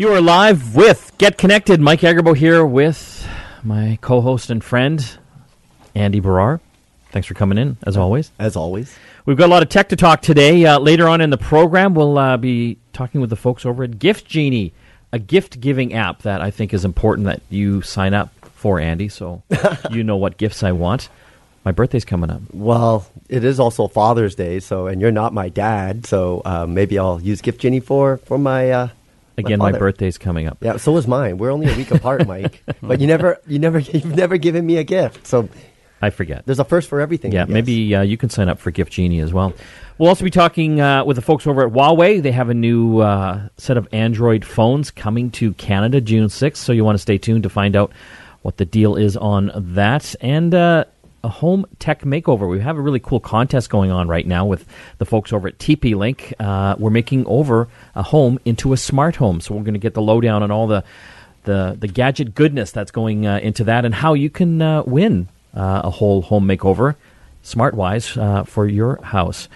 You are live with Get Connected. Mike Agerbo here with my co host and friend, Andy Baryer. Thanks for coming in, as always. As always. We've got a lot of tech to talk today. Uh, later on in the program, we'll uh, be talking with the folks over at Gift Genie, a gift giving app that I think is important that you sign up for, Andy, so you know what gifts I want. My birthday's coming up. Well, it is also Father's Day, so and you're not my dad, so uh, maybe I'll use Gift Genie for for my. Again, my, birthday's coming up. Yeah, so is mine. We're only a week apart, Mike. But you never, you never, you've never given me a gift. So I forget. There's a first for everything. Yeah, maybe uh, you can sign up for Gift Genie as well. We'll also be talking uh, with the folks over at Huawei. They have a new uh, set of Android phones coming to Canada June 6th, so you want to stay tuned to find out what the deal is on that. And uh, a home tech makeover. We have a really cool contest going on right now with the folks over at TP Link. Uh, we're making over a home into a smart home, so we're going to get the lowdown on all the the, the gadget goodness that's going uh, into that and how you can uh, win uh, a whole home makeover, smart wise, uh, for your house.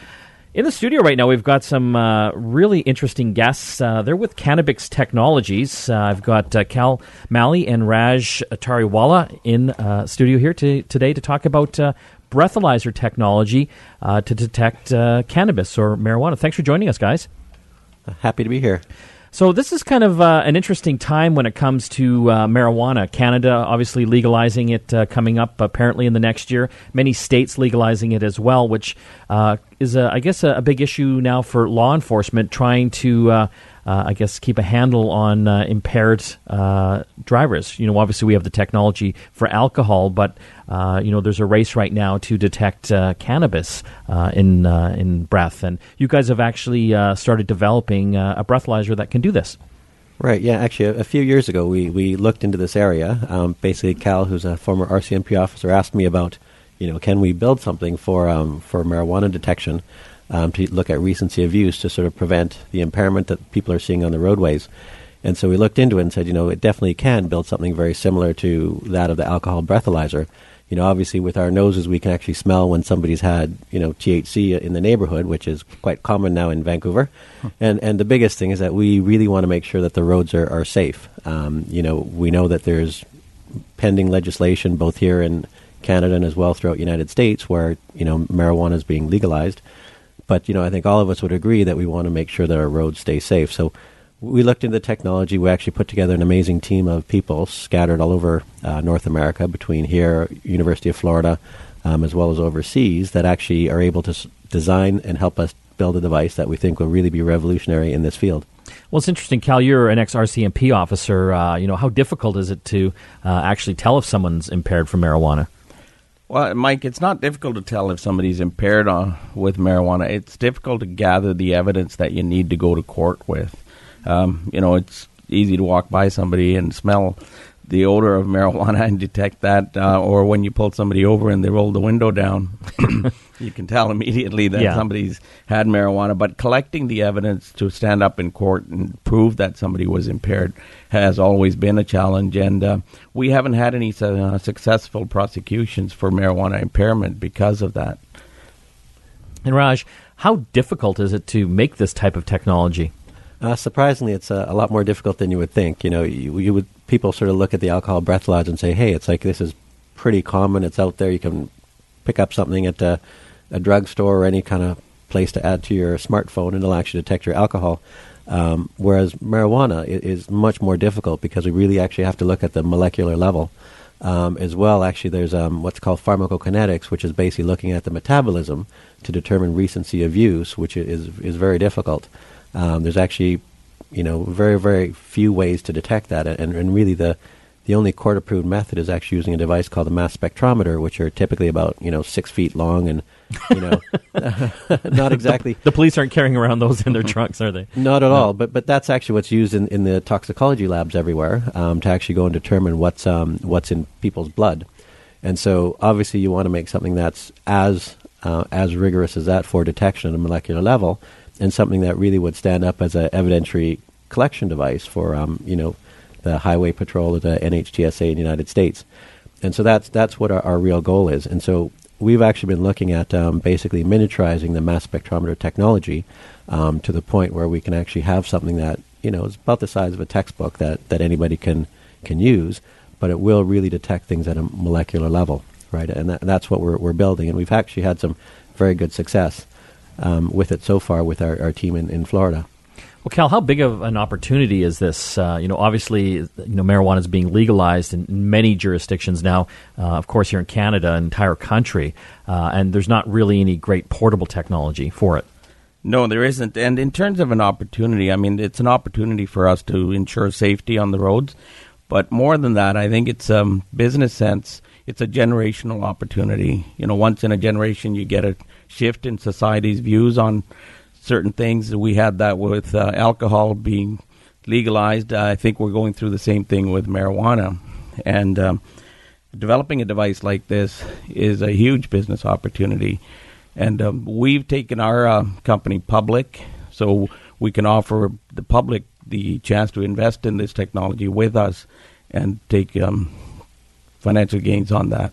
In the studio right now, we've got some uh, really interesting guests. Uh, they're with Cannabix Technologies. Uh, I've got uh, Kal Malhi and Raj Tariwala in uh, studio here to, today to talk about uh, breathalyzer technology to detect cannabis or marijuana. Thanks for joining us, guys. Happy to be here. So this is kind of uh, an interesting time when it comes to uh, marijuana. Canada obviously legalizing it uh, coming up apparently in the next year. Many states legalizing it as well, which uh, is, a, I guess, a, a, big issue now for law enforcement trying to uh, I guess, keep a handle on uh, impaired uh, drivers. You know, obviously we have the technology for alcohol, but uh, you know, there's a race right now to detect uh, cannabis uh, in in breath, and you guys have actually started developing a breathalyzer that can do this. Right. Yeah. Actually, a, a, few years ago, we, we looked into this area. Um, basically, Kal, who's a former RCMP officer, asked me about, you know, can we build something for um, for marijuana detection? Um, to look at recency of use to sort of prevent the impairment that people are seeing on the roadways. And so we looked into it and said, you know, it definitely can build something very similar to that of the alcohol breathalyzer. You know, obviously with our noses, we can actually smell when somebody's had, you know, THC in the neighborhood, which is quite common now in Vancouver. And and the biggest thing is that we really want to make sure that the roads are, are safe. Um, you know, we know that there's pending legislation both here in Canada and as well throughout the United States where, you know, marijuana is being legalized. But you know, I think all of us would agree that we want to make sure that our roads stay safe. So we looked into the technology. We actually put together an amazing team of people scattered all over uh, North America, between here, University of Florida, um, as well as overseas, that actually are able to s- design and help us build a device that we think will really be revolutionary in this field. Well, it's interesting, Kal. You're an ex-RCMP officer. Uh, you know, how difficult is it to uh, actually tell if someone's impaired from marijuana? Well, Mike, it's not difficult to tell if somebody's impaired on, with marijuana. It's difficult to gather the evidence that you need to go to court with. Um, you know, it's easy to walk by somebody and smell the odor of marijuana and detect that, uh, or when you pull somebody over and they roll the window down, you can tell immediately that yeah. somebody's had marijuana. But collecting the evidence to stand up in court and prove that somebody was impaired has always been a challenge, and uh, we haven't had any uh, successful prosecutions for marijuana impairment because of that. And Raj, how difficult is it to make this type of technology? Uh, surprisingly, it's a, a, lot more difficult than you would think. You know, you, you, would people sort of look at the alcohol breath breathalyzer and say, "Hey, it's like this is pretty common. It's out there. You can pick up something at a, a drugstore or any kind of place to add to your smartphone, and it'll actually detect your alcohol." Um, whereas marijuana is, is, much more difficult because we really actually have to look at the molecular level. Um, as well, actually, there's um, what's called pharmacokinetics, which is basically looking at the metabolism to determine recency of use, which is is very difficult. Um, there's actually, you know, very very few ways to detect that, and, and really the the only court approved method is actually using a device called a mass spectrometer, which are typically about you know six feet long and you know not exactly. The, the, police aren't carrying around those in their trunks, are they? Not at no. all. But but that's actually what's used in, in the toxicology labs everywhere um, to actually go and determine what's um, what's in people's blood. And so obviously you want to make something that's as uh, as rigorous as that for detection at a molecular level, and something that really would stand up as an evidentiary collection device for um, you know the Highway Patrol or the NHTSA in the United States. And so that's that's what our, our real goal is. And so we've actually been looking at um, basically miniaturizing the mass spectrometer technology um, to the point where we can actually have something that you know, it's about the size of a textbook that, that anybody can can use, but it will really detect things at a molecular level, right? And, that, that's what we're we're building, and we've actually had some very good success um, with it so far with our, our team in, in Florida. Well, Kal, how big of an opportunity is this? Uh, you know, obviously, you know, marijuana is being legalized in many jurisdictions now. Uh, of course, here in Canada, an entire country, uh, and there's not really any great portable technology for it. No, there isn't. And in terms of an opportunity, I mean, it's an opportunity for us to ensure safety on the roads. But more than that, I think it's um, business sense. It's a generational opportunity. You know, once in a generation, you get a shift in society's views on certain things. We had that with uh, alcohol being legalized. Uh, I think we're going through the same thing with marijuana. And um, developing a device like this is a huge business opportunity. And um, we've taken our uh, company public so we can offer the public the chance to invest in this technology with us and take um, financial gains on that.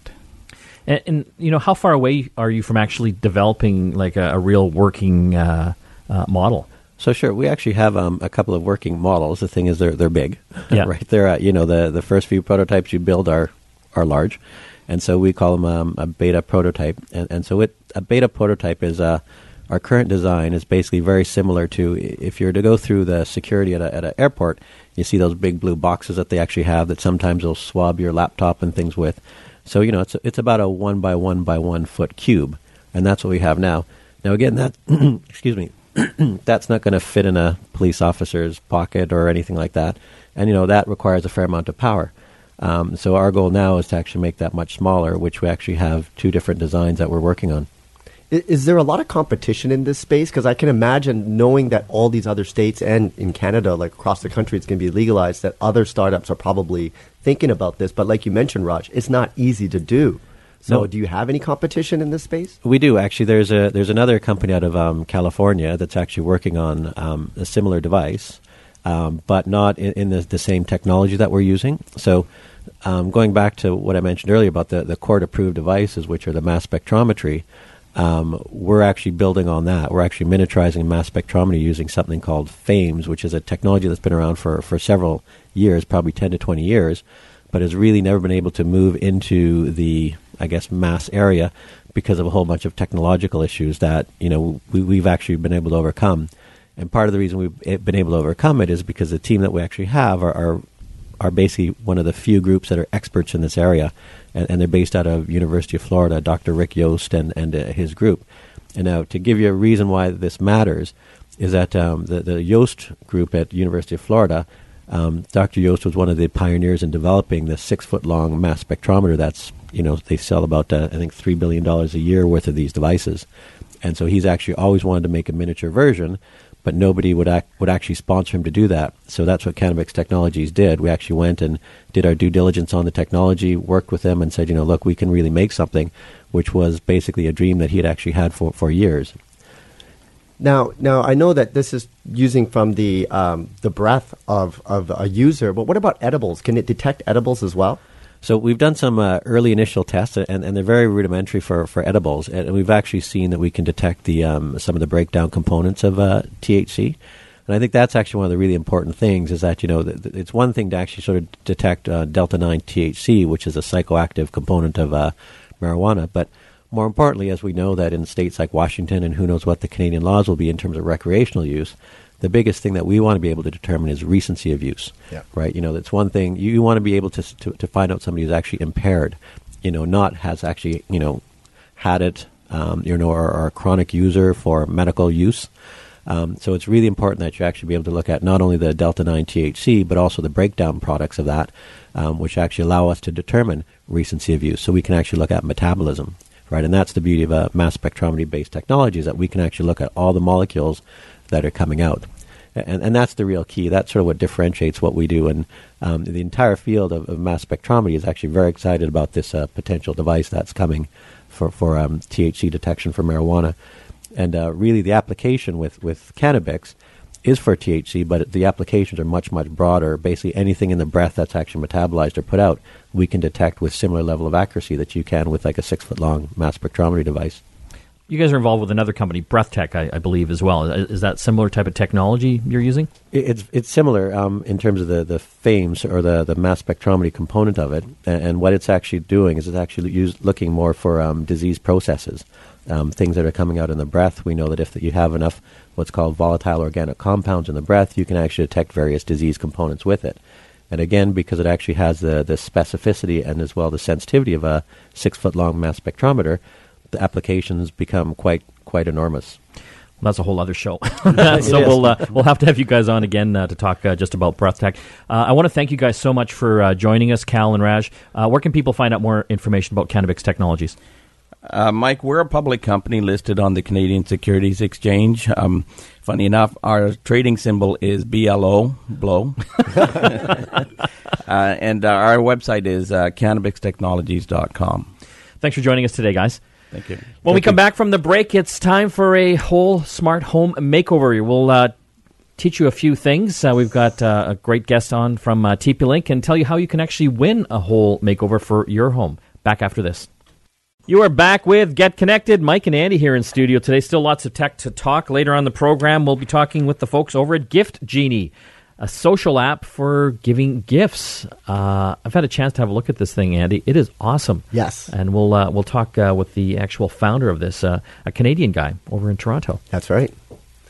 And, and, you know, how far away are you from actually developing like a, a real working uh, uh, model? So sure, we actually have um, a couple of working models. The thing is, they're they're big, yeah. right? They're uh, you know the the first few prototypes you build are are large, and so we call them um, a beta prototype. And, and so it a beta prototype is uh, our current design is basically very similar to if you're to go through the security at, an airport, you see those big blue boxes that they actually have that sometimes they'll swab your laptop and things with. So you know it's it's about a one by one by one foot cube, and that's what we have now. Now again, that excuse me, that's not going to fit in a police officer's pocket or anything like that. And, you know, that requires a fair amount of power. Um, so our goal now is to actually make that much smaller, which we actually have two different designs that we're working on. Is, there a lot of competition in this space? Because I can imagine knowing that all these other states and in Canada, like across the country, it's going to be legalized, that other startups are probably thinking about this. But like you mentioned, Raj, it's not easy to do. So, no. do you have any competition in this space? We do actually. There's a there's another company out of um, California that's actually working on um, a similar device, um, but not in, in the, the, same technology that we're using. So, um, going back to what I mentioned earlier about the the court approved devices, which are the mass spectrometry, um, we're actually building on that. We're actually miniaturizing mass spectrometry using something called FAIMS, which is a technology that's been around for for several years, probably ten to twenty years, but has really never been able to move into the I guess, mass area because of a whole bunch of technological issues that you know we, we've actually been able to overcome. And part of the reason we've eh, been able to overcome it is because the team that we actually have are, are, are basically one of the few groups that are experts in this area, and, and they're based out of University of Florida. Dr. Rick Yost and and uh, his group. And now, to give you a reason why this matters, is that um, the the Yost group at University of Florida um, Dr. Yost was one of the pioneers in developing the six foot long mass spectrometer. That's you know they sell about uh, I think three billion dollars a year worth of these devices, and so he's actually always wanted to make a miniature version, but nobody would act, would actually sponsor him to do that. So that's what Cannabix Technologies did. We actually went and did our due diligence on the technology, worked with them, and said, you know, look, we can really make something, which was basically a dream that he had actually had for for years. Now, now I know that this is using from the um, the breath of, of a user, but what about edibles? Can it detect edibles as well? So we've done some uh, early initial tests, and, and they're very rudimentary for, for edibles, and we've actually seen that we can detect the um, some of the breakdown components of uh, THC. And I think that's actually one of the really important things is that you know th- it's one thing to actually sort of detect uh, delta nine THC, which is a psychoactive component of uh, marijuana, but more importantly, as we know that in states like Washington and who knows what the Canadian laws will be in terms of recreational use, the biggest thing that we want to be able to determine is recency of use. Yeah. Right? You know, that's one thing. You, you want to be able to, to, to find out somebody who's actually impaired, you know, not has actually, you know, had it, um, you know, or, or a chronic user for medical use. Um, so it's really important that you actually be able to look at not only the delta 9 THC, but also the breakdown products of that, um, which actually allow us to determine recency of use. So we can actually look at metabolism right? And that's the beauty of a mass spectrometry-based technology is that we can actually look at all the molecules that are coming out. And, and that's the real key. That's sort of what differentiates what we do. And um, the entire field of, of, mass spectrometry is actually very excited about this uh, potential device that's coming for, for um, THC detection for marijuana. And uh, really, the application with, with Cannabix is for THC, but the applications are much, much broader. Basically, anything in the breath that's actually metabolized or put out, we can detect with similar level of accuracy that you can with like a six foot long mass spectrometry device. You guys are involved with another company, Breathtec, I, I believe, as well. Is, that similar type of technology you're using? It- It's it's similar um, in terms of the the FAIMS or the the mass spectrometry component of it, and, and what it's actually doing is it's actually use, looking more for um, disease processes, um, things that are coming out in the breath. We know that if you have enough what's called volatile organic compounds in the breath, you can actually detect various disease components with it. And again, because it actually has the the specificity and as well the sensitivity of a six foot long mass spectrometer, the applications become quite quite enormous. Well, that's a whole other show. so we'll uh, we'll have to have you guys on again uh, to talk uh, just about Breathtec. Uh, I want to thank you guys so much for uh, joining us, Kal and Raj. Uh, where can people find out more information about Cannabix Technologies? Uh, Mike, we're a public company listed on the Canadian Securities Exchange. Um, funny enough, our trading symbol is BLO, blow. uh, and uh, our website is uh, cannabixtechnologies.com. Thanks for joining us today, guys. Thank you. When we come you. back from the break, it's time for a whole smart home makeover. We'll uh, teach you a few things. Uh, we've got uh, a great guest on from uh, TP Link and tell you how you can actually win a whole makeover for your home. Back after this. You are back with Get Connected. Mike and Andy here in studio today. Still lots of tech to talk. Later on the program, we'll be talking with the folks over at Gift Genie, a social app for giving gifts. Uh, I've had a chance to have a look at this thing, Andy. It is awesome. Yes. And we'll uh, we'll talk uh, with the actual founder of this, uh, a Canadian guy over in Toronto. That's right.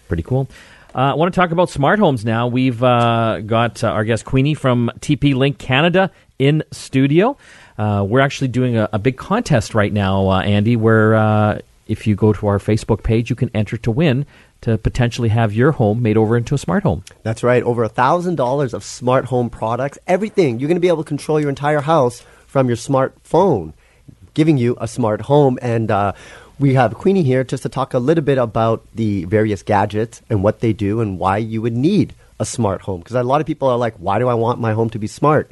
Pretty cool. Uh, I want to talk about smart homes now. We've uh, got uh, our guest Queenie from TP Link Canada in studio. Uh, we're actually doing a, a big contest right now, uh, Andy, where uh, if you go to our Facebook page, you can enter to win to potentially have your home made over into a smart home. That's right. Over a thousand dollars of smart home products. Everything. You're going to be able to control your entire house from your smartphone, giving you a smart home. And uh, we have Queenie here just to talk a little bit about the various gadgets and what they do and why you would need a smart home. Because a lot of people are like, why do I want my home to be smart?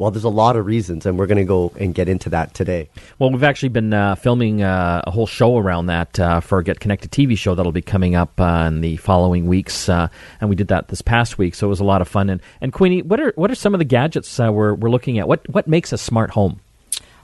Well, there's a lot of reasons, and we're going to go and get into that today. Well, we've actually been uh, filming uh, a whole show around that uh, for Get Connected TV show that'll be coming up uh, in the following weeks, uh, and we did that this past week, so it was a lot of fun. And, and Queenie, what are what are some of the gadgets uh, we're we're looking at? What what makes a smart home?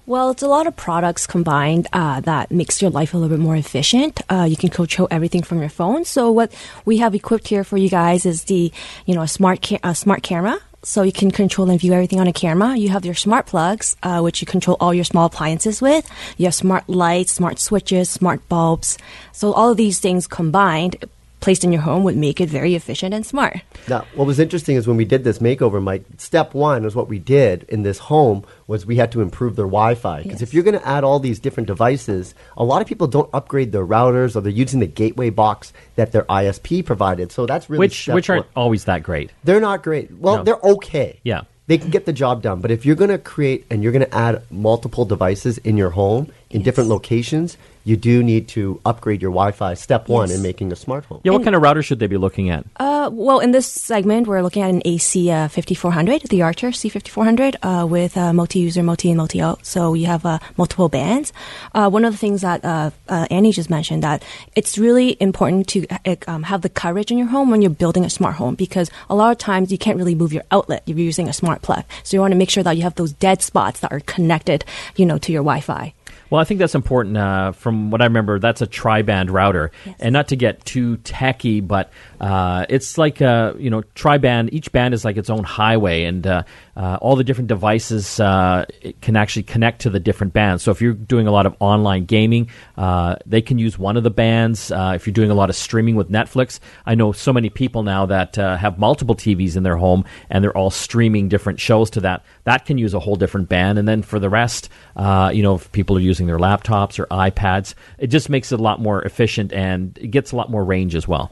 Well, it's a lot of products combined uh, that makes your life a little bit more efficient. Uh, you can control everything from your phone. So what we have equipped here for you guys is the, you know, a smart ca- a smart camera. So you can control and view everything on a camera. You have your smart plugs, uh, which you control all your small appliances with. You have smart lights, smart switches, smart bulbs. So all of these things combined, placed in your home, would make it very efficient and smart. Now, what was interesting is when we did this makeover, Mike, step one is what we did in this home was we had to improve their Wi-Fi. Because if you're going to add all these different devices, a lot of people don't upgrade their routers or they're using the gateway box that their ISP provided. So that's really which step which aren't one. always that great. They're not great. Well, No. they're okay. Yeah. They can get the job done. But if you're going to create and you're going to add multiple devices in your home in different locations, you do need to upgrade your Wi-Fi. Step one Yes. in making a smart home. Yeah, what And- kind of router should they be looking at? Uh, well, in this segment, we're looking at an AC uh, 5400, the Archer C5400, uh, with uh, multi-user, multi and multi-out. So you have uh, multiple bands. Uh, one of the things that uh, uh, Annie just mentioned that it's really important to um, have the coverage in your home when you're building a smart home because a lot of times you can't really move your outlet if you're using a smart plug. So you want to make sure that you have those dead spots that are connected, you know, to your Wi-Fi. Well, I think that's important. Uh, from what I remember, that's a tri-band router, Yes. and not to get too techy, but uh, it's like uh, you know, tri-band. Each band is like its own highway, and uh, uh, all the different devices uh, can actually connect to the different bands. So if you're doing a lot of online gaming, uh, they can use one of the bands. Uh, if you're doing a lot of streaming with Netflix, I know so many people now that uh, have multiple TVs in their home, and they're all streaming different shows to that. That can use a whole different band, and then for the rest, uh, you know, if people are using their laptops or iPads, it just makes it a lot more efficient and it gets a lot more range as well.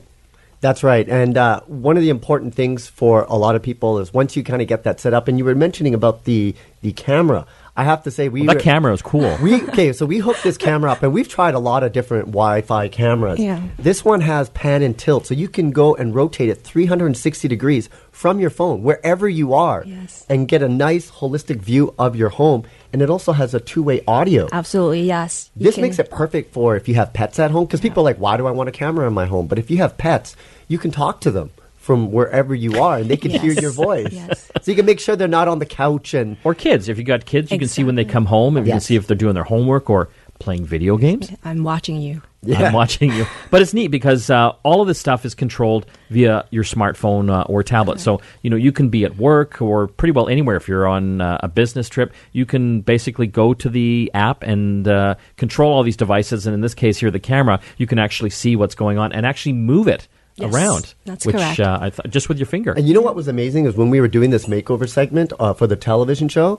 That's right. And uh, one of the important things for a lot of people is once you kind of get that set up, and you were mentioning about the the camera. I have to say, we That were- camera is cool. We okay, so we hooked this camera up, and we've tried a lot of different Wi-Fi cameras. Yeah. This one has pan and tilt, so you can go and rotate it 360 degrees from your phone wherever you are, Yes. and get a nice holistic view of your home. And it also has a two-way audio. Absolutely, yes. You This can- makes it perfect for if you have pets at home, because people are like, why do I want a camera in my home? But if you have pets, you can talk to them from wherever you are, and they can hear your voice. Yes. So you can make sure they're not on the couch and Or kids. If you got kids, you can see when they come home and you can see if they're doing their homework or playing video games. I'm watching you. Yeah. I'm watching you. But it's neat because uh, all of this stuff is controlled via your smartphone uh, or tablet. So you know you can be at work or pretty well anywhere. If you're on uh, a business trip, you can basically go to the app and uh, control all these devices. And in this case here, the camera, you can actually see what's going on and actually move it Yes, around. that's which, correct. Uh, I th- just with your finger. And you know what was amazing is when we were doing this makeover segment uh, for the television show,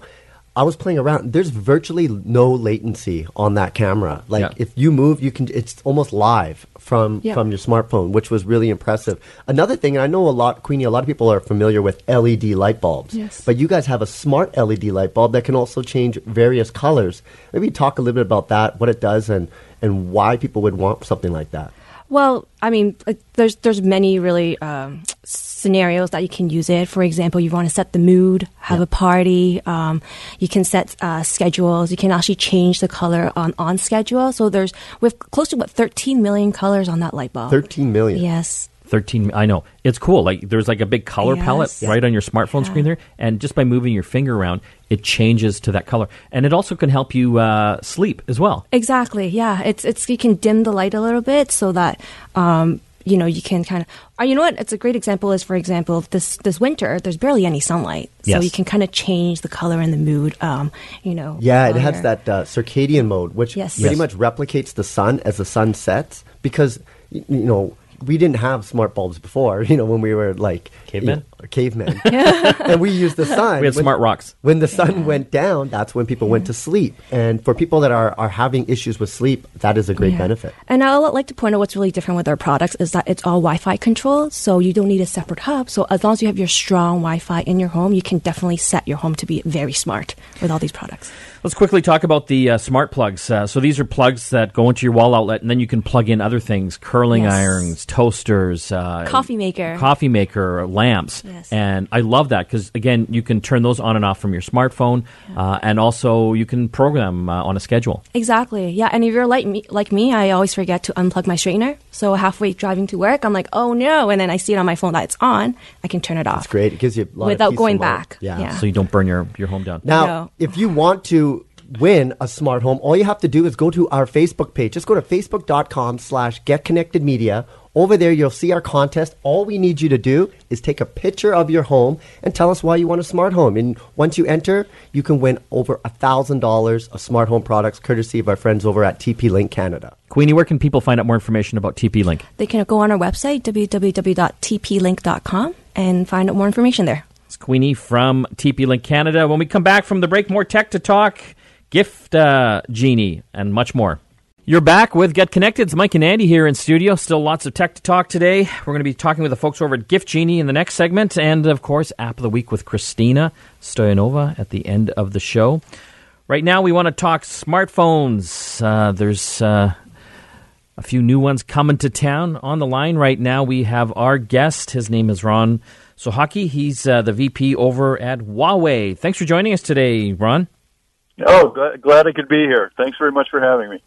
I was playing around. There's virtually no latency on that camera. Like Yeah. if you move, you can. It's almost live from Yeah. from your smartphone, which was really impressive. Another thing, and I know a lot, Queenie, a lot of people are familiar with LED light bulbs. Yes. But you guys have a smart LED light bulb that can also change various colors. Maybe talk a little bit about that, what it does, and and why people would want something like that. Well, I mean, there's there's many really um, scenarios that you can use it. For example, you want to set the mood, have a party. Um, you can set uh, schedules. You can actually change the color on on schedule. So there's we have close to what 13 million colors on that light bulb. Thirteen million. Yes. 13 i know it's cool like there's like a big color Yes. palette Yeah. right on your smartphone Yeah. screen there and just by moving your finger around it changes to that color and it also can help you uh, sleep as well Exactly. Yeah. It's it's you can dim the light a little bit so that um, you know you can kind of. Or you know what? It's a great example. Is for example this this winter there's barely any sunlight, so Yes. you can kind of change the color and the mood. Um, you know. Yeah, it has you're- that uh, circadian mode, which Yes. pretty Yes. much replicates the sun as the sun sets. Because you know we didn't have smart bulbs before. You know when we were like Cavemen? you know, cavemen, and we used the sun. we had When- smart rocks When the sun went down, that's when people went to sleep. And for people that are, are having issues with sleep, that is a great Yeah. benefit. And I would like to point out what's really different with our products is that it's all Wi-Fi controlled, so you don't need a separate hub. So as long as you have your strong Wi-Fi in your home, you can definitely set your home to be very smart with all these products. let's quickly talk about the uh, smart plugs uh, so these are plugs that go into your wall outlet and then you can plug in other things curling Yes. irons toasters uh, Coffee maker. coffee maker lamps Yes. and i love that because again you can turn those on and off from your smartphone uh, and also you can program uh, on a schedule Exactly. Yeah. And if you're like me, like me, I always forget to unplug my straightener. So halfway driving to work, I'm like, oh no, and then I see it on my phone that it's on. I can turn it off. It's great. It gives you a lot of Without peace going back. Yeah. Yeah. so you don't burn your, your home down Now, No. if you want to win a smart home, all you have to do is go to our Facebook page. Just go to facebook.com slash getconnectedmedia. Over there, you'll see our contest. All we need you to do is take a picture of your home and tell us why you want a smart home. And once you enter, you can win over $1,000 of smart home products courtesy of our friends over at TP Link Canada. queenie where can people find out more information about tp link They can go on our website, www.tplink.com, and find out more information there. It's Queenie from TP Link Canada. When we come back from the break, more tech to talk, gift uh, genie, and much more. You're back with Get Connected. It's Mike and Andy here in studio. Still lots of tech to talk today. We're going to be talking with the folks over at Gift Genie in the next segment, and of course, App of the Week with Christina Stoyanova at the end of the show. Right now, we want to talk smartphones. Uh, there's uh, a few new ones coming to town. On the line right now, we have our guest. His name is Ron Sohaki. He's uh, the VP over at Huawei. Thanks for joining us today, Ron. Oh, glad, glad I could be here. Thanks very much for having me.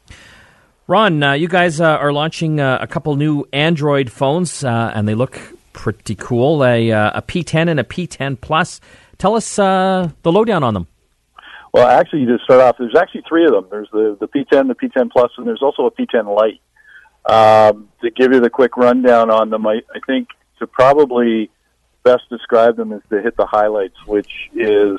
Ron, uh, you guys uh, are launching uh, a couple new Android phones, uh, and they look pretty cool. A, uh, a P10 and a P10 Plus. Tell us uh, the lowdown on them. Well, actually, to start off, there's actually three of them. There's the, the P10, the P10 Plus, and there's also a P10 Lite. Um, to give you the quick rundown on them, I, I think to probably best describe them is to hit the highlights, which is,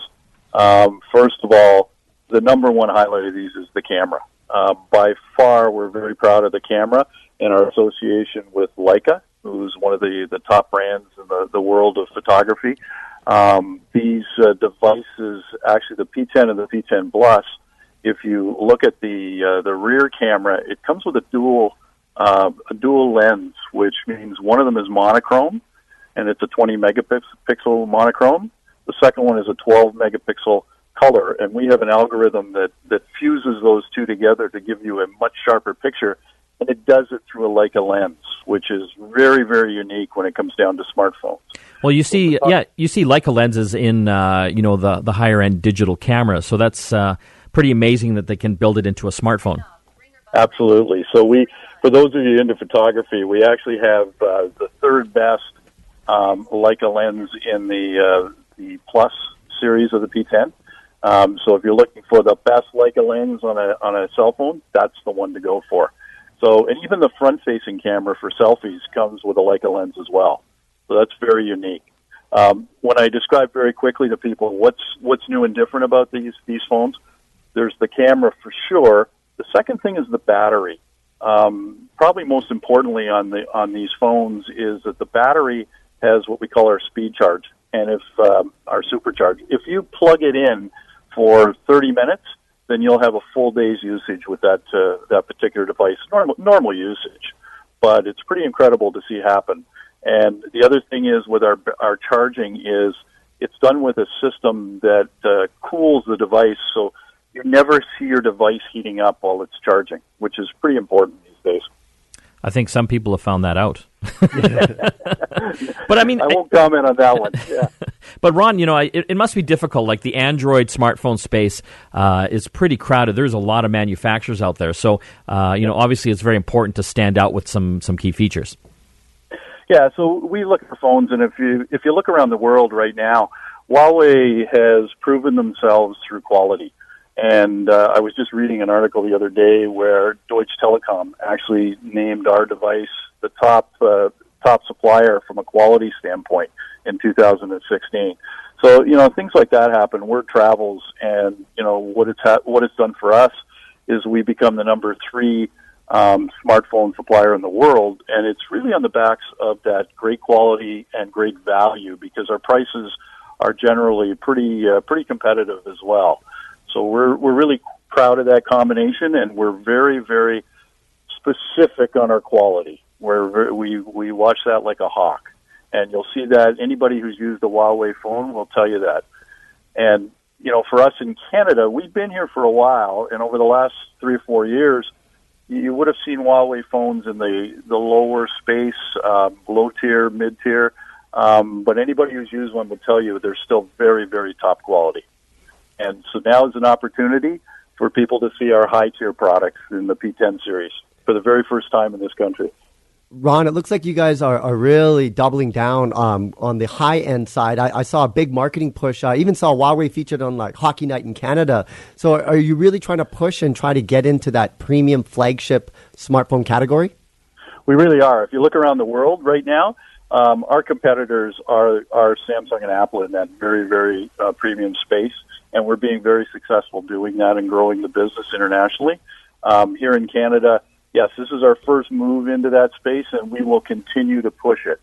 um, first of all, the number one highlight of these is the camera. Uh, by far, we're very proud of the camera and our association with Leica, who's one of the, the top brands in the, the world of photography. Um, these uh, devices, actually the P10 and the P10 Plus, if you look at the uh, the rear camera, it comes with a dual uh, a dual lens, which means one of them is monochrome, and it's a 20 megapixel monochrome. The second one is a 12 megapixel color, and we have an algorithm that that fuses those two together to give you a much sharper picture, and it does it through a Leica lens, which is very very unique when it comes down to smartphones. Well, you see, yeah, you see Leica lenses in uh, you know the the higher end digital cameras, so that's uh, pretty amazing that they can build it into a smartphone. Absolutely. So we, for those of you into photography, we actually have uh, the third best um, Leica lens in the uh, the Plus series of the P10. Um, so if you're looking for the best Leica lens on a on a cell phone, that's the one to go for. So, and even the front-facing camera for selfies comes with a Leica lens as well. So that's very unique. Um, when I describe very quickly to people what's what's new and different about these these phones, there's the camera for sure. The second thing is the battery. Um, probably most importantly on the on these phones is that the battery has what we call our speed charge, and if um, our supercharge. If you plug it in for 30 minutes, then you'll have a full day's usage with that uh, that particular device. Normal normal usage, but it's pretty incredible to see happen. And the other thing is with our our charging is it's done with a system that uh, cools the device, so you never see your device heating up while it's charging, which is pretty important these days. I think some people have found that out. but I mean, I won't comment on that one. Yeah. but Ron, you know, it, it, must be difficult. Like the Android smartphone space uh, is pretty crowded. There's a lot of manufacturers out there, so uh, you know, obviously, it's very important to stand out with some some key features. Yeah, so we look for phones, and if you if you look around the world right now, Huawei has proven themselves through quality. And uh, I was just reading an article the other day where Deutsche Telekom actually named our device the top uh, top supplier from a quality standpoint in 2016. So you know things like that happen. Word travels, and you know what it's ha- what it's done for us is we become the number three um, smartphone supplier in the world, and it's really on the backs of that great quality and great value because our prices are generally pretty uh, pretty competitive as well. So we're we're really proud of that combination, and we're very very specific on our quality. Where we we watch that like a hawk, and you'll see that anybody who's used a Huawei phone will tell you that. And you know, for us in Canada, we've been here for a while, and over the last three or four years, you would have seen Huawei phones in the the lower space, um, low tier, mid tier. Um, but anybody who's used one will tell you they're still very, very top quality. And so now is an opportunity for people to see our high tier products in the P10 series for the very first time in this country. Ron, it looks like you guys are, are really doubling down um, on the high end side. I, I, saw a big marketing push. I even saw Huawei featured on like Hockey Night in Canada. So, are you really trying to push and try to get into that premium flagship smartphone category? We really are. If you look around the world right now, um, our competitors are are Samsung and Apple in that very very uh, premium space, and we're being very successful doing that and growing the business internationally. Um, here in Canada, yes, this is our first move into that space, and we will continue to push it.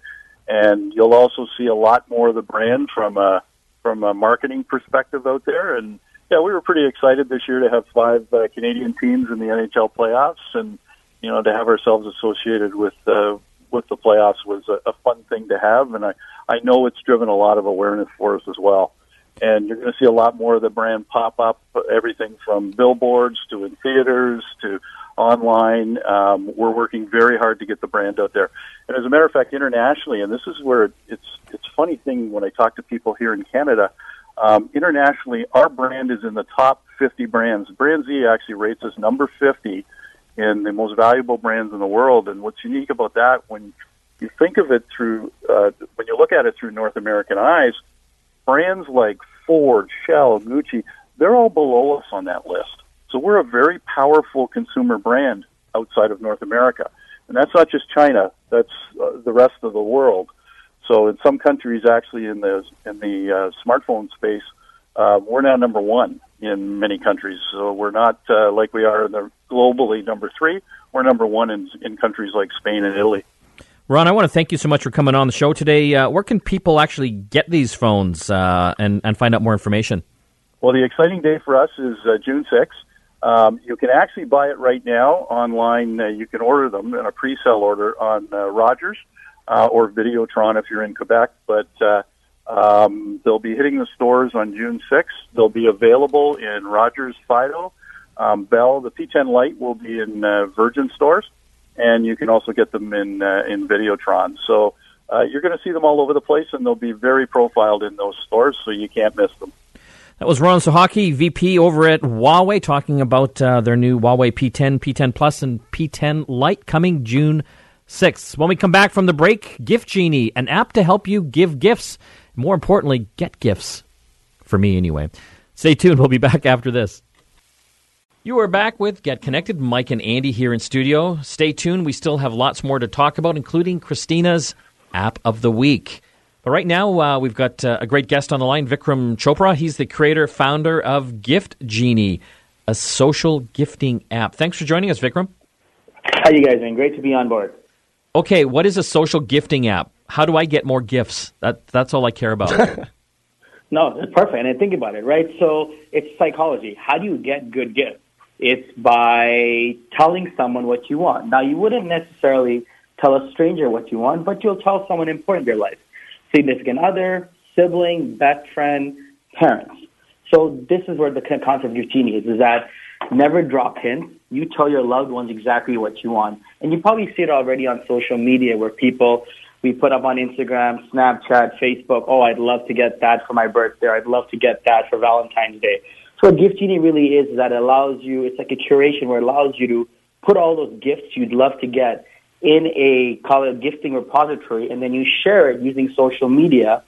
And you'll also see a lot more of the brand from a from a marketing perspective out there. And yeah, we were pretty excited this year to have five uh, Canadian teams in the NHL playoffs, and you know to have ourselves associated with uh, with the playoffs was a, a fun thing to have, and I I know it's driven a lot of awareness for us as well. And you're going to see a lot more of the brand pop up, everything from billboards to in theaters to online. Um, we're working very hard to get the brand out there. And as a matter of fact, internationally, and this is where it's it's funny thing when I talk to people here in Canada. Um, internationally, our brand is in the top 50 brands. Brand Z actually rates us number 50 in the most valuable brands in the world. And what's unique about that, when you think of it through, uh, when you look at it through North American eyes, brands like Ford, Shell, Gucci, they're all below us on that list. So we're a very powerful consumer brand outside of North America. And that's not just China, that's uh, the rest of the world. So in some countries, actually in the in the uh, smartphone space, uh, we're now number one in many countries. So we're not uh, like we are in the globally number three. We're number one in in countries like Spain and Italy. Ron, I want to thank you so much for coming on the show today. Uh, where can people actually get these phones uh, and and find out more information? Well, the exciting day for us is uh, June sixth. Um, you can actually buy it right now online. Uh, you can order them in a pre-sale order on Rogers or Videotron if you're in Quebec, but um, they'll be hitting the stores on June 6th. They'll be available in Rogers Fido, um, Bell. The P10 Lite will be in uh, Virgin stores, and you can also get them in uh, in Videotron. So uh, you're going to see them all over the place, and they'll be very profiled in those stores, so you can't miss them. That was Ron Sahaki, VP over at Huawei, talking about uh, their new Huawei P10, P10 Plus, and P10 Lite coming June 6th. When we come back from the break, Gift Genie, an app to help you give gifts more importantly, get gifts. For me, anyway. Stay tuned. We'll be back after this. You are back with Get Connected. Mike and Andy here in studio. Stay tuned. We still have lots more to talk about, including Christina's app of the week. But right now, uh, we've got uh, a great guest on the line, Vikram Chopra. He's the creator, founder of Gift Genie, a social gifting app. Thanks for joining us, Vikram. How you guys doing? Great to be on board. Okay, what is a social gifting app? How do I get more gifts? That that's all I care about. No, that's perfect. And I think about it, right? So it's psychology. How do you get good gifts? It's by telling someone what you want. Now, you wouldn't necessarily tell a stranger what you want, but you'll tell someone important in your life. Significant other, sibling, best friend, parents. So this is where the concept of genie is, is that never drop hints. You tell your loved ones exactly what you want. And you probably see it already on social media where people, we put up on Instagram, Snapchat, Facebook, oh, I'd love to get that for my birthday. I'd love to get that for Valentine's Day. So what Gift Genie really is, is that it allows you, it's like a curation where it allows you to put all those gifts you'd love to get in a, call it a gifting repository, and then you share it using social media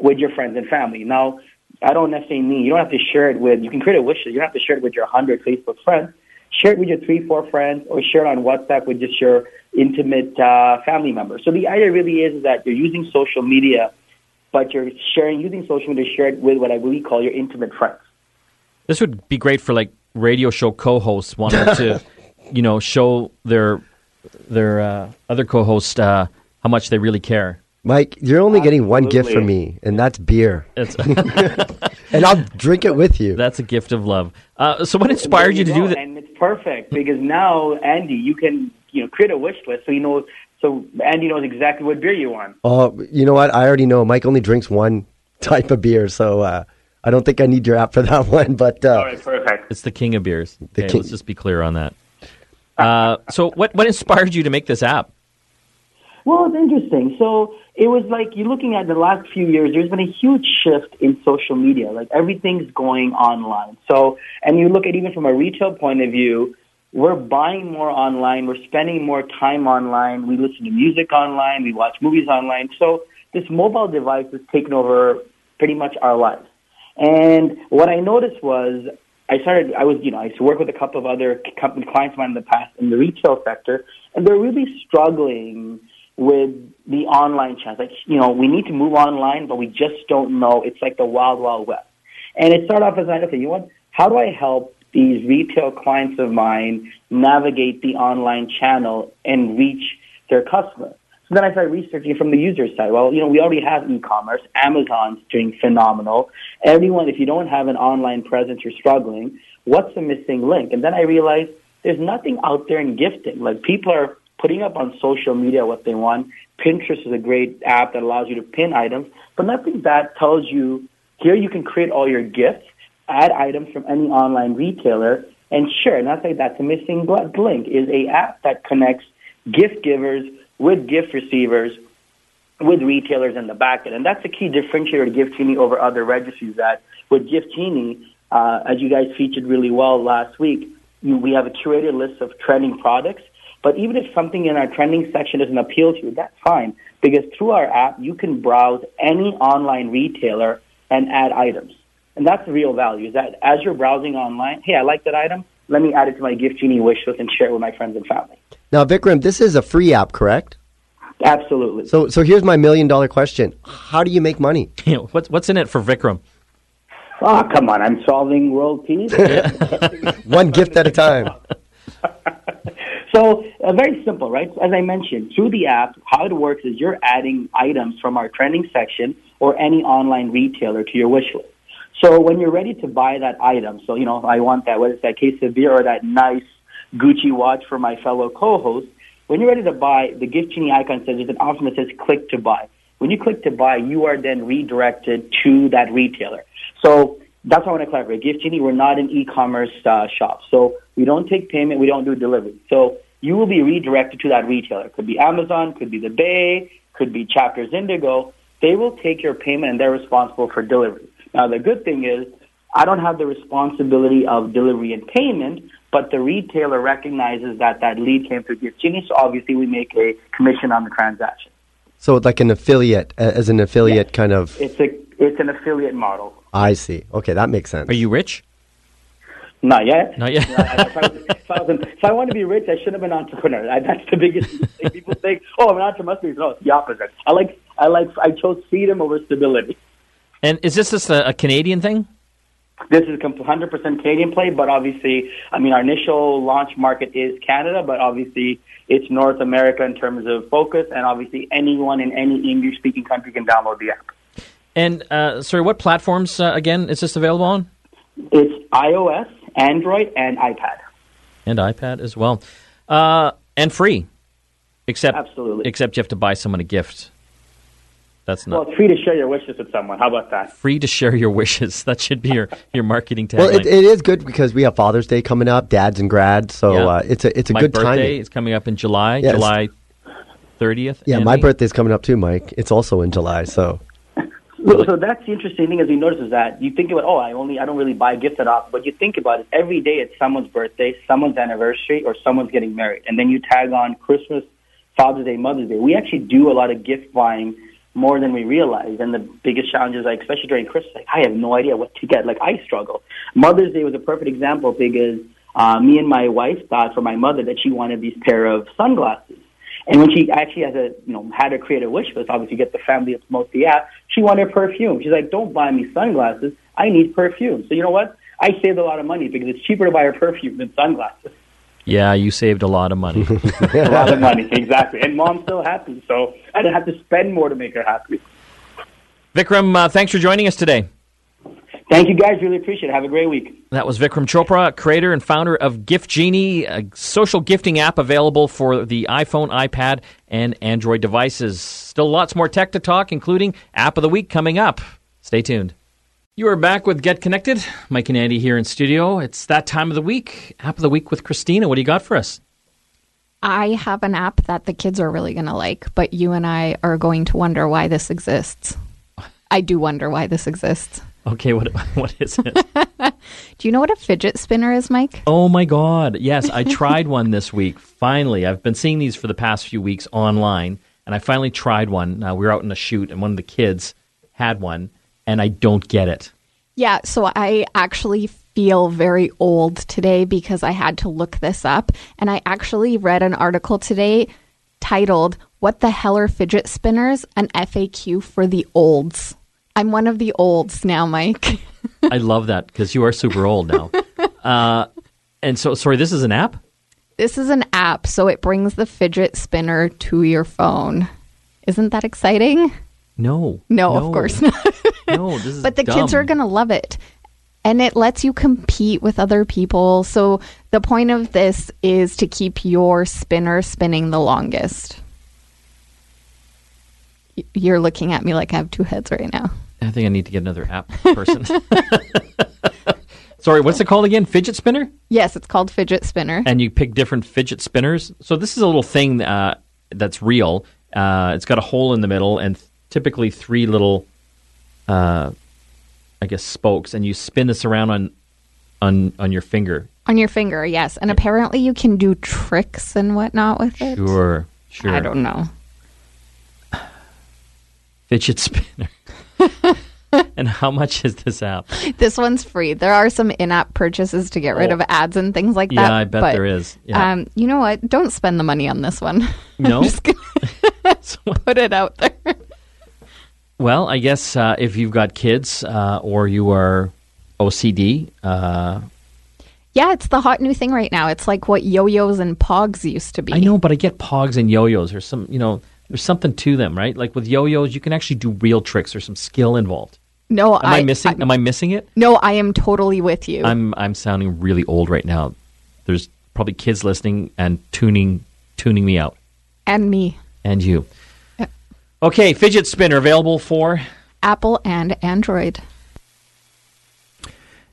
with your friends and family. Now, I don't necessarily mean you don't have to share it with, you can create a wish list. You don't have to share it with your 100 Facebook friends. Share it with your three, four friends, or share it on WhatsApp with just your intimate uh, family members. So the idea really is that you're using social media, but you're sharing, using social media to share it with what I really call your intimate friends. This would be great for like radio show co-hosts wanting to, you know, show their their uh, other co-host uh, how much they really care. Mike, you're only getting one gift from me, and that's beer. It's, And I'll drink it with you. that's a gift of love. Uh, so, what inspired you to There do go. that? And it's perfect because now, Andy, you can you know create a wish list so you know so Andy knows exactly what beer you want. Oh, you know what? I already know. Mike only drinks one type of beer, so uh, I don't think I need your app for that one. But uh, All right, perfect. It's the king of beers. The Okay, king- Let's just be clear on that. Uh, so, what what inspired you to make this app? Well, it's interesting. So it was like you're looking at the last few years. There's been a huge shift in social media. Like everything's going online. So, and you look at even from a retail point of view, we're buying more online. We're spending more time online. We listen to music online. We watch movies online. So this mobile device has taken over pretty much our lives. And what I noticed was I started, I was, you know, I used to work with a couple of other company clients of mine in the past in the retail sector, and they're really struggling with the online channels. Like, you know, we need to move online, but we just don't know. It's like the wild, wild west. And it started off as like, okay, you know? How do I help these retail clients of mine navigate the online channel and reach their customers? Then I started researching from the user side. Well, you know, we already have e-commerce. Amazon's doing phenomenal. Everyone, if you don't have an online presence, you're struggling. What's the missing link? And then I realized there's nothing out there in gifting. Like people are putting up on social media what they want. Pinterest is a great app that allows you to pin items, but nothing that tells you here you can create all your gifts, add items from any online retailer, and sure, and that's like that's a missing link is a app that connects gift givers with gift receivers with retailers in the back end. And that's the key differentiator to Gift Genie over other registries that with Gift Genie, uh, as you guys featured really well last week, you, we have a curated list of trending products. But even if something in our trending section doesn't appeal to you, that's fine. Because through our app, you can browse any online retailer and add items. And that's the real value, is that as you're browsing online, hey, I like that item, let me add it to my Gift Genie wish list and share it with my friends and family. Now, Vikram, this is a free app, correct? Absolutely. So, so here's my million dollar question: How do you make money? What's what's in it for Vikram? Oh, come on. I'm solving world peace. One gift at a time. so, uh, very simple, right? As I mentioned, through the app, how it works is you're adding items from our trending section or any online retailer to your wish list. So when you're ready to buy that item, so, you know, I want that, whether it's that case of beer or that nice Gucci watch for my fellow co-host, when you're ready to buy, the Gift Genie icon says, there's an option that says click to buy. When you click to buy, you are then redirected to that retailer. So that's what I want to clarify. Gift Genie, we're not an e-commerce uh, shop. So we don't take payment. We don't do delivery. So you will be redirected to that retailer. Could be Amazon, could be the Bay, could be Chapters Indigo. They will take your payment and they're responsible for delivery. Now the good thing is I don't have the responsibility of delivery and payment, but the retailer recognizes that that lead came through Gift Genie. So obviously we make a commission on the transaction. So, like an affiliate, as an affiliate kind of. It's a it's an affiliate model. I see. Okay, that makes sense. Are you rich? Not yet. Not yet. if, I, if, I was, if I want to be rich, I shouldn't have been an entrepreneur. I, that's the biggest mistake. People think, "Oh, I'm an entrepreneur." No, it's the opposite. I like, I like, I chose freedom over stability. And is this just a, a Canadian thing? This is a 100% Canadian play, but obviously, I mean, our initial launch market is Canada, but obviously, it's North America in terms of focus, and obviously, anyone in any English-speaking country can download the app. And uh, sorry, what platforms uh, again is this available on? It's iOS, Android, and iPad. And iPad as well, uh, and free, except Absolutely. except you have to buy someone a gift. That's not Well, it's free to share your wishes with someone. How about that? free to share your wishes. That should be your, your marketing tagline. Well, it, it is good because we have Father's Day coming up, dads and grads, so Yeah. uh, it's a it's a my good birthday timing. is coming up in July, Yes. July thirtieth. Yeah, my birthday's coming up too, Mike. It's also in July, so So, so that's the interesting thing as we notice is that you think about, oh, I only, I don't really buy gifts at all. But you think about it, every day it's someone's birthday, someone's anniversary, or someone's getting married. And then you tag on Christmas, Father's Day, Mother's Day. We actually do a lot of gift buying more than we realize. And the biggest challenge is like, especially during Christmas, like, I have no idea what to get. Like, I struggle. Mother's Day was a perfect example because uh, me and my wife thought for my mother that she wanted these pair of sunglasses. And when she actually has a, you know, had her create a wish list, obviously get the family to promote the app, she wanted perfume. She's like, don't buy me sunglasses. I need perfume. So you know what? I saved a lot of money because it's cheaper to buy her perfume than sunglasses. Yeah, you saved a lot of money. a lot of money, exactly. And mom's still happy, so I didn't have to spend more to make her happy. Vikram, uh, thanks for joining us today. Thank you guys. Really appreciate it. Have a great week. That was Vikram Chopra, creator and founder of Gift Genie, a social gifting app available for the iPhone, iPad, and Android devices. Still lots more tech to talk, including App of the Week coming up. Stay tuned. You are back with Get Connected. Mike and Andy here in studio. It's that time of the week. App of the Week with Christina. What do you got for us? I have an app that the kids are really going to like, but you and I are going to wonder why this exists. I do wonder why this exists. Okay, what what is it? Do you know what a fidget spinner is, Mike? Oh my God. Yes, I tried one this week. Finally, I've been seeing these for the past few weeks online, and I finally tried one. Uh, we were out in a shoot, and one of the kids had one, and I don't get it. Yeah, so I actually feel very old today because I had to look this up. And I actually read an article today titled, What the Hell Are Fidget Spinners? An FAQ for the Olds. I'm one of the olds now, Mike. I love that because you are super old now. Uh, and so, sorry, this is an app? This is an app, so it brings the fidget spinner to your phone. Isn't that exciting? No. No, of course not. No, this is but the kids are going to love it. And it lets you compete with other people. So the point of this is to keep your spinner spinning the longest. You're looking at me like I have two heads right now. I think I need to get another app person. sorry, what's it called again? Fidget spinner? Yes, it's called fidget spinner. and you pick different fidget spinners. So this is a little thing uh, that's real. Uh, it's got a hole in the middle and typically three little, uh, I guess, spokes, and you spin this around on on on your finger. On your finger, yes. And apparently you can do tricks and whatnot with it. Sure, sure. I don't know. fidget spinner. and how much is this app? This one's free. There are some in-app purchases to get rid Oh. of ads and things like that. Yeah. I bet but, there is. Yeah. Um, you know what? Don't spend the money on this one. No? Just gonna put it out there. Well, I guess uh, if you've got kids uh, or you are OCD, uh, Yeah, it's the hot new thing right now. It's like what yo-yos and pogs used to be. I know, but I get pogs and yo-yos. There's some, you know, there's something to them, right? Like with yo-yos, you can actually do real tricks. There's some skill involved. No, Am I, missing? am I missing it? No, I am totally with you. I'm I'm sounding really old right now. There's probably kids listening and tuning tuning me out, and me. and you. Okay, fidget spinner available for Apple and Android.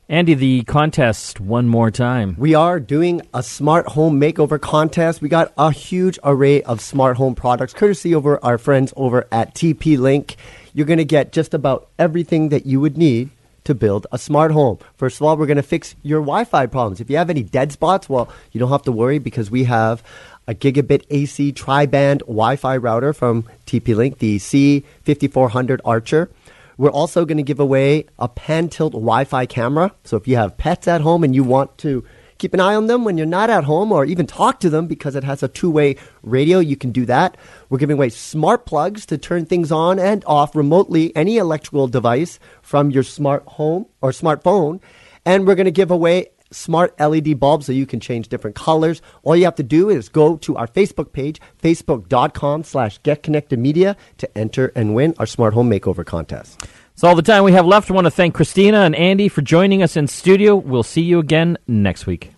Andy. The contest one more time. We are doing a smart home makeover contest. We got a huge array of smart home products courtesy over our friends over at TP Link. You're going to get just about everything that you would need to build a smart home. First of all, we're going to fix your Wi-Fi problems. If you have any dead spots, well, you don't have to worry because we have a gigabit AC tri-band Wi-Fi router from TP Link, the C5400 Archer. We're also going to give away a pan tilt Wi Fi camera. So if you have pets at home and you want to keep an eye on them when you're not at home or even talk to them because it has a two way radio, you can do that. We're giving away smart plugs to turn things on and off remotely, any electrical device from your smart home or smartphone. And we're going to give away smart LED bulbs so you can change different colors. All you have to do is go to our Facebook page, facebook.com slash getconnectedmedia to enter and win our smart home makeover contest. That's all the time we have left. I want to thank Christina and Andy for joining us in studio. We'll see you again next week.